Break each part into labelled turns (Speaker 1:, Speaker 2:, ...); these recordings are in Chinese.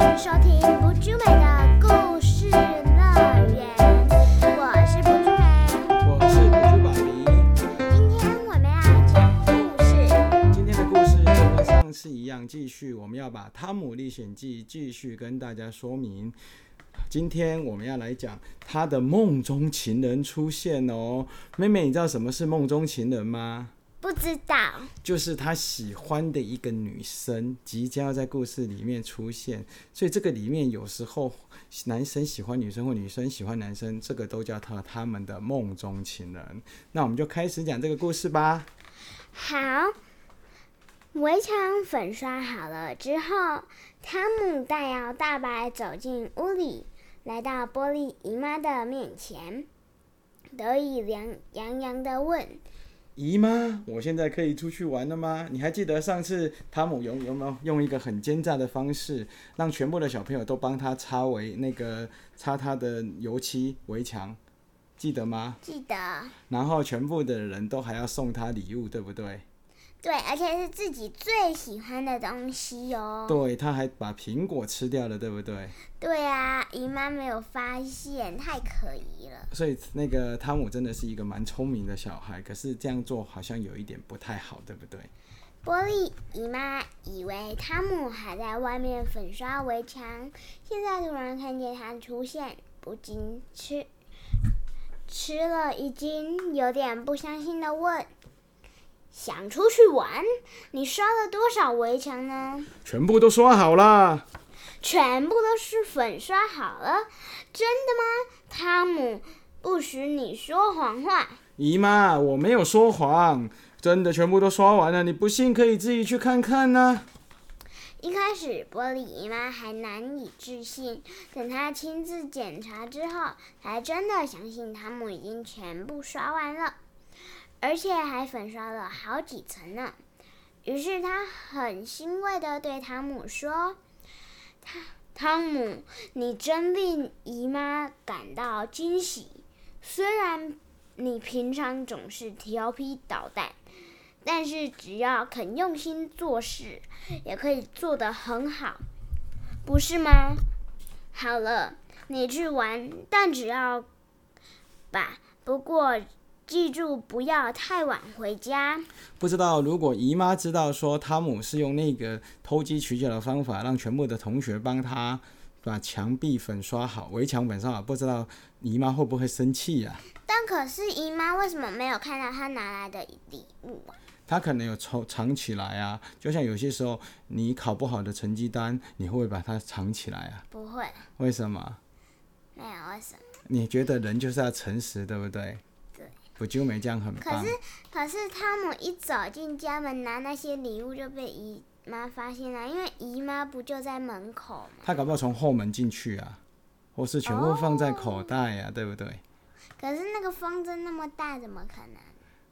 Speaker 1: 迎收听不朱美的故事乐园，我是不朱美。
Speaker 2: 我是补猪爸比。
Speaker 1: 今天我们要讲故事，
Speaker 2: 今天的故事就跟上次一样，继续我们要把《汤姆历险记》继续跟大家说明。今天我们要来讲他的梦中情人出现哦。妹妹，你知道什么是梦中情人吗？
Speaker 1: 不知道
Speaker 2: 就是他喜欢的一个女生即将要在故事里面出现，所以这个里面有时候男生喜欢女生或女生喜欢男生，这个都叫他他们的梦中情人。那我们就开始讲这个故事吧。
Speaker 1: 好。围墙粉刷好了之后，汤姆大摇大摆走进屋里，来到玻璃姨妈的面前，得意洋洋洋的问。
Speaker 2: 姨妈，我现在可以出去玩了吗？你还记得上次汤姆有有没有用一个很奸诈的方式，让全部的小朋友都帮他擦围那个擦他的油漆围墙？记得吗？
Speaker 1: 记得。
Speaker 2: 然后全部的人都还要送他礼物，对不对？
Speaker 1: 对，而且是自己最喜欢的东西哟。
Speaker 2: 对，他还把苹果吃掉了，对不对？
Speaker 1: 对啊，姨妈没有发现，太可疑了。
Speaker 2: 所以那个汤姆真的是一个蛮聪明的小孩，可是这样做好像有一点不太好，对不对？
Speaker 1: 玻璃姨妈以为汤姆还在外面粉刷围墙，现在突然看见他出现，不禁吃吃了一惊，有点不相信的问。想出去玩？你刷了多少围墙呢？
Speaker 2: 全部都刷好了。
Speaker 1: 全部都是粉刷好了？真的吗？汤姆，不许你说谎话！
Speaker 2: 姨妈，我没有说谎，真的全部都刷完了。你不信可以自己去看看呢。
Speaker 1: 一开始，玻璃姨妈还难以置信，等她亲自检查之后，才真的相信汤姆已经全部刷完了。而且还粉刷了好几层呢。于是他很欣慰的对汤姆说：“汤汤姆，你真令姨妈感到惊喜。虽然你平常总是调皮捣蛋，但是只要肯用心做事，也可以做得很好，不是吗？好了，你去玩，但只要把不过。”记住不要太晚回家。
Speaker 2: 不知道如果姨妈知道说汤姆是用那个偷鸡取巧的方法，让全部的同学帮他把墙壁粉刷好，围墙粉刷好，不知道姨妈会不会生气呀？
Speaker 1: 但可是姨妈为什么没有看到他拿来的礼物啊？
Speaker 2: 他可能有藏藏起来啊，就像有些时候你考不好的成绩单，你会不会把它藏起来啊？
Speaker 1: 不会。
Speaker 2: 为什么？
Speaker 1: 没有为什么？
Speaker 2: 你觉得人就是要诚实，对不对？不就没这样很
Speaker 1: 棒。可是，可是汤姆一走进家门拿那些礼物就被姨妈发现了，因为姨妈不就在门口吗？
Speaker 2: 他搞不好从后门进去啊，或是全部放在口袋呀，对不对？
Speaker 1: 可是那个风筝那么大，怎么可能？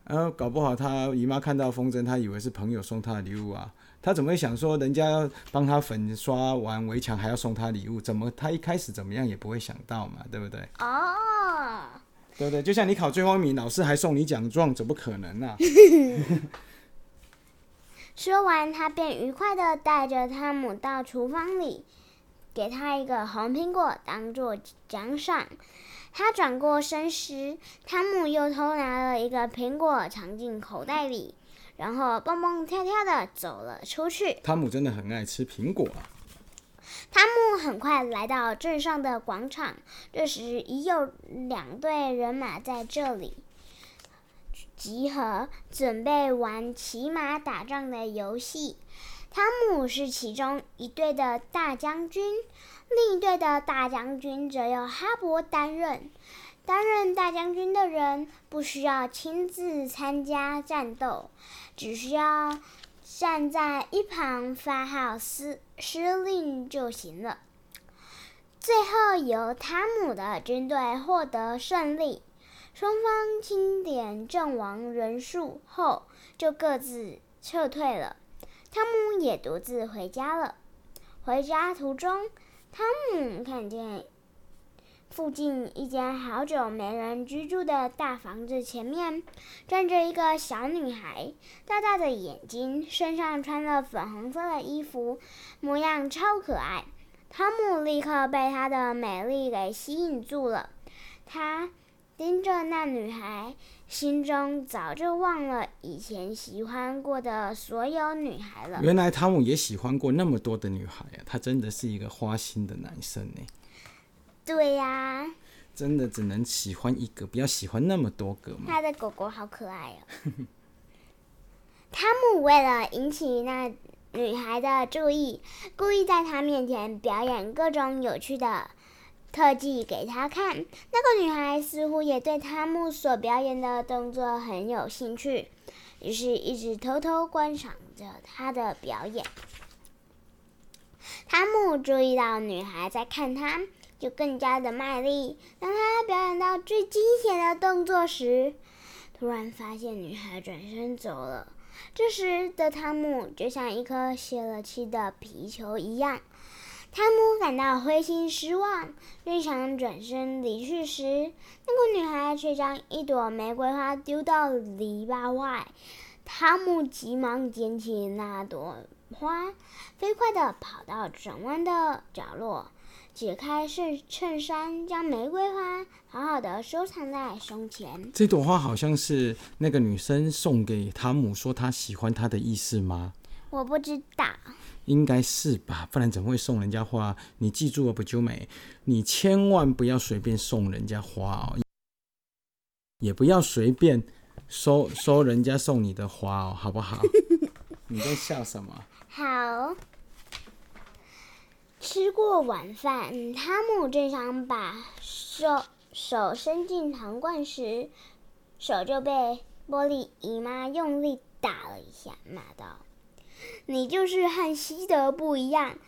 Speaker 2: 呃，搞不好他姨妈看到风筝，他以为是朋友送他的礼物啊。他怎么会想说人家要帮他粉刷完围墙还要送他礼物？怎么他一开始怎么样也不会想到嘛，对不对？
Speaker 1: 哦。
Speaker 2: 对对，就像你考最后一名，老师还送你奖状，怎么可能呢？
Speaker 1: 说完，他便愉快的带着汤姆到厨房里，给他一个红苹果当做奖赏。他转过身时，汤姆又偷拿了一个苹果藏进口袋里，然后蹦蹦跳跳的走了出去。
Speaker 2: 汤姆真的很爱吃苹果啊。
Speaker 1: 汤姆很快来到镇上的广场，这时已有两队人马在这里集合，准备玩骑马打仗的游戏。汤姆是其中一队的大将军，另一队的大将军则由哈勃担任。担任大将军的人不需要亲自参加战斗，只需要。站在一旁发号施施令就行了。最后由汤姆的军队获得胜利，双方清点阵亡人数后，就各自撤退了。汤姆也独自回家了。回家途中，汤姆看见。附近一间好久没人居住的大房子前面，站着一个小女孩，大大的眼睛，身上穿了粉红色的衣服，模样超可爱。汤姆立刻被她的美丽给吸引住了，他盯着那女孩，心中早就忘了以前喜欢过的所有女孩了。
Speaker 2: 原来汤姆也喜欢过那么多的女孩啊，他真的是一个花心的男生呢。
Speaker 1: 对呀、
Speaker 2: 真的只能喜欢一个，不要喜欢那么多个嘛。
Speaker 1: 他的狗狗好可爱哦。汤姆为了引起那女孩的注意，故意在她面前表演各种有趣的特技给她看。那个女孩似乎也对汤姆所表演的动作很有兴趣，于是一直偷偷观赏着他的表演。汤姆注意到女孩在看他，就更加的卖力。当他表演到最惊险的动作时，突然发现女孩转身走了。这时的汤姆就像一颗泄了气的皮球一样。汤姆感到灰心失望，正想转身离去时，那个女孩却将一朵玫瑰花丢到篱笆外。汤姆急忙捡起那朵花，飞快地跑到转弯的角落，解开衬衬衫，将玫瑰花好好的收藏在胸前。
Speaker 2: 这朵花好像是那个女生送给汤姆，说她喜欢他的意思吗？
Speaker 1: 我不知道，
Speaker 2: 应该是吧，不然怎么会送人家花？你记住了不就美？你千万不要随便送人家花哦，也不要随便收收人家送你的花哦，好不好？你在笑什么？
Speaker 1: 好。吃过晚饭，汤姆正想把手手伸进糖罐时，手就被玻璃姨妈用力打了一下，骂道：“你就是和西德不一样，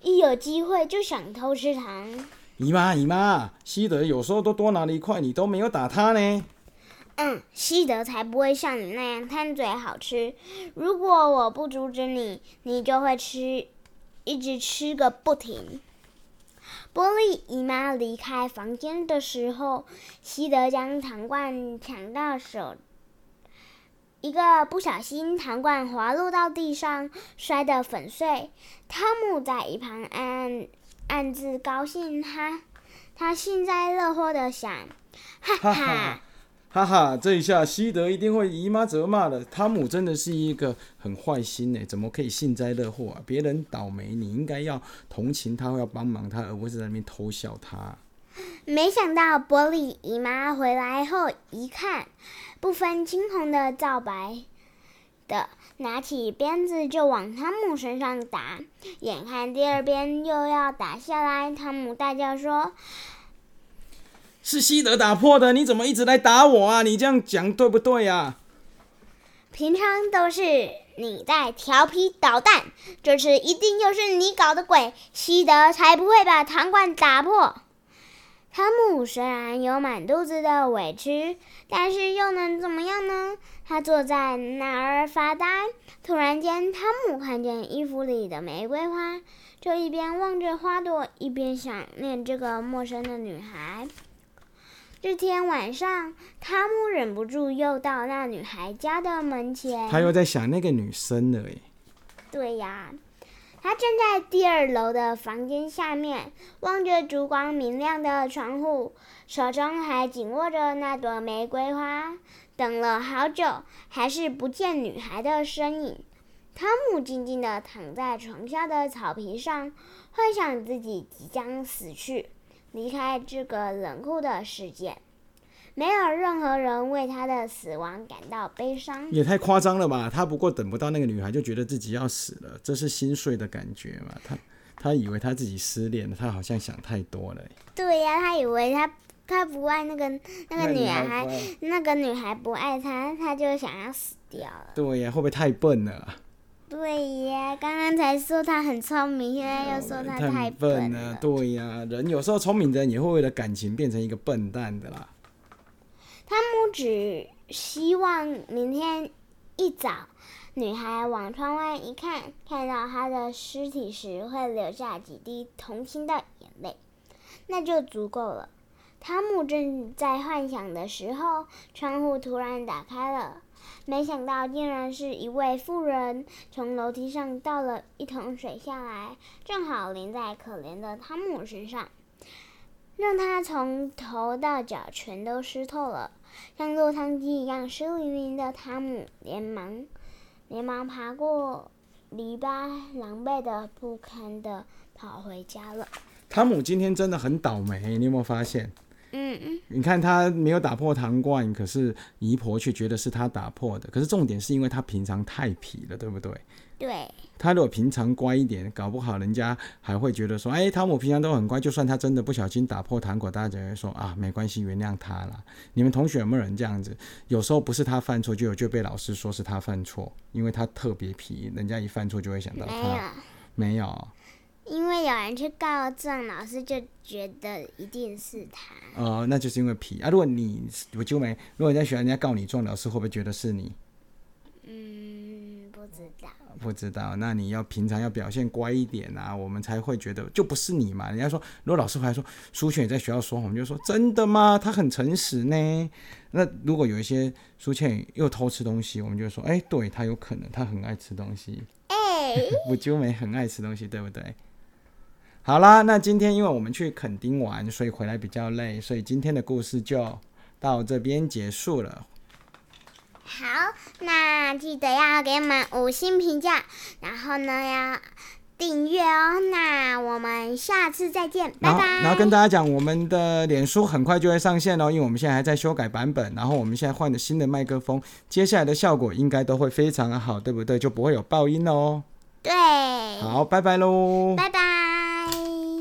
Speaker 1: 一有机会就想偷吃糖。
Speaker 2: 姨妈姨妈，西德有时候都多拿了一块，你都没有打他呢。
Speaker 1: 嗯，西德才不会像你那样贪嘴好吃。如果我不阻止你，你就会吃，一直吃个不停。玻璃姨妈离开房间的时候，西德将糖罐抢到手，一个不小心，糖罐滑落到地上，摔得粉碎。汤姆在一旁暗暗自高兴，他他幸灾乐祸的想：哈
Speaker 2: 哈
Speaker 1: 哈
Speaker 2: 哈。这一下西德一定会姨妈责骂的。汤姆真的是一个很坏心呢，怎么可以幸灾乐祸啊？别人倒霉，你应该要同情他，要帮忙他，而不是在那边偷笑他。
Speaker 1: 没想到玻璃姨妈回来后一看，不分青红的皂白的拿起鞭子就往汤姆身上打。眼看第二鞭又要打下来，汤姆大叫说
Speaker 2: 是西德打破的，你怎么一直来打我啊？你这样讲对不对啊？：“
Speaker 1: 平常都是你在调皮捣蛋，这次一定又是你搞的鬼，西德才不会把糖罐打破。”汤姆虽然有满肚子的委屈，但是又能怎么样呢？他坐在那儿发呆。突然间，汤姆看见衣服里的玫瑰花，就一边望着花朵，一边想念这个陌生的女孩。这天晚上，汤姆忍不住又到那女孩家的门前。
Speaker 2: 他又在想那个女生了诶。
Speaker 1: 对呀，他站在第二楼的房间下面，望着烛光明亮的窗户，手中还紧握着那朵玫瑰花。等了好久，还是不见女孩的身影。汤姆静静地躺在床下的草坪上，幻想自己即将死去，离开这个冷酷的世界。没有任何人为他的死亡感到悲伤。
Speaker 2: 也太夸张了吧！他不过等不到那个女孩，就觉得自己要死了，这是心碎的感觉嘛？他他以为他自己失恋了，他好像想太多了欸。
Speaker 1: 对呀、他以为他他不爱那个那个女孩，那个女孩不爱他，他就想要死掉了。
Speaker 2: 对呀，会不会太笨了啊？
Speaker 1: 对呀，刚刚才说他很聪明，现在又说他太
Speaker 2: 笨
Speaker 1: 了。
Speaker 2: 对呀，人有时候聪明的人也会为了感情变成一个笨蛋的啦。
Speaker 1: 汤姆只希望明天一早，女孩往窗外一看，看到他的尸体时会流下几滴同情的眼泪，那就足够了。汤姆正在幻想的时候，窗户突然打开了，没想到竟然是一位妇人从楼梯上倒了一桶水下来，正好淋在可怜的汤姆身上，让他从头到脚全都湿透了，像落汤鸡一样湿淋淋的。汤姆连忙连忙爬过篱笆，狼狈的不堪的跑回家了。
Speaker 2: 汤姆今天真的很倒霉，你有没有发现？
Speaker 1: 嗯嗯，
Speaker 2: 你看他没有打破糖罐，可是姨婆却觉得是他打破的。可是重点是因为他平常太皮了，对不对？
Speaker 1: 对。
Speaker 2: 他如果平常乖一点，搞不好人家还会觉得说：“哎，汤姆平常都很乖，就算他真的不小心打破糖果，大家会说啊，没关系，原谅他了。”你们同学有没有人这样子？有时候不是他犯错，就有就被老师说是他犯错，因为他特别皮，人家一犯错就会想到他。没有。
Speaker 1: 因为有人去告状，老师就觉得一定是他。
Speaker 2: 哦，那就是因为皮啊！如果你我就没，如果人家学校人家告你状，老师会不会觉得是你？
Speaker 1: 嗯，不知道。
Speaker 2: 不知道，那你要平常要表现乖一点啊，我们才会觉得就不是你嘛。人家说，如果老师回来说苏倩也在学校说谎，我们就说真的吗？他很诚实呢。那如果有一些苏倩又偷吃东西，我们就说，哎，对他有可能，他很爱吃东西。
Speaker 1: 哎，
Speaker 2: 我就没很爱吃东西，对不对？好啦，那今天因为我们去垦丁玩，所以回来比较累，所以今天的故事就到这边结束了。
Speaker 1: 好，那记得要给我们五星评价，然后呢要订阅哦。那我们下次再见，拜拜。
Speaker 2: 然后跟大家讲，我们的脸书很快就会上线哦，因为我们现在还在修改版本，然后我们现在换的新的麦克风，接下来的效果应该都会非常的好，对不对？就不会有爆音哦。
Speaker 1: 对。
Speaker 2: 好，拜拜喽。
Speaker 1: 拜拜。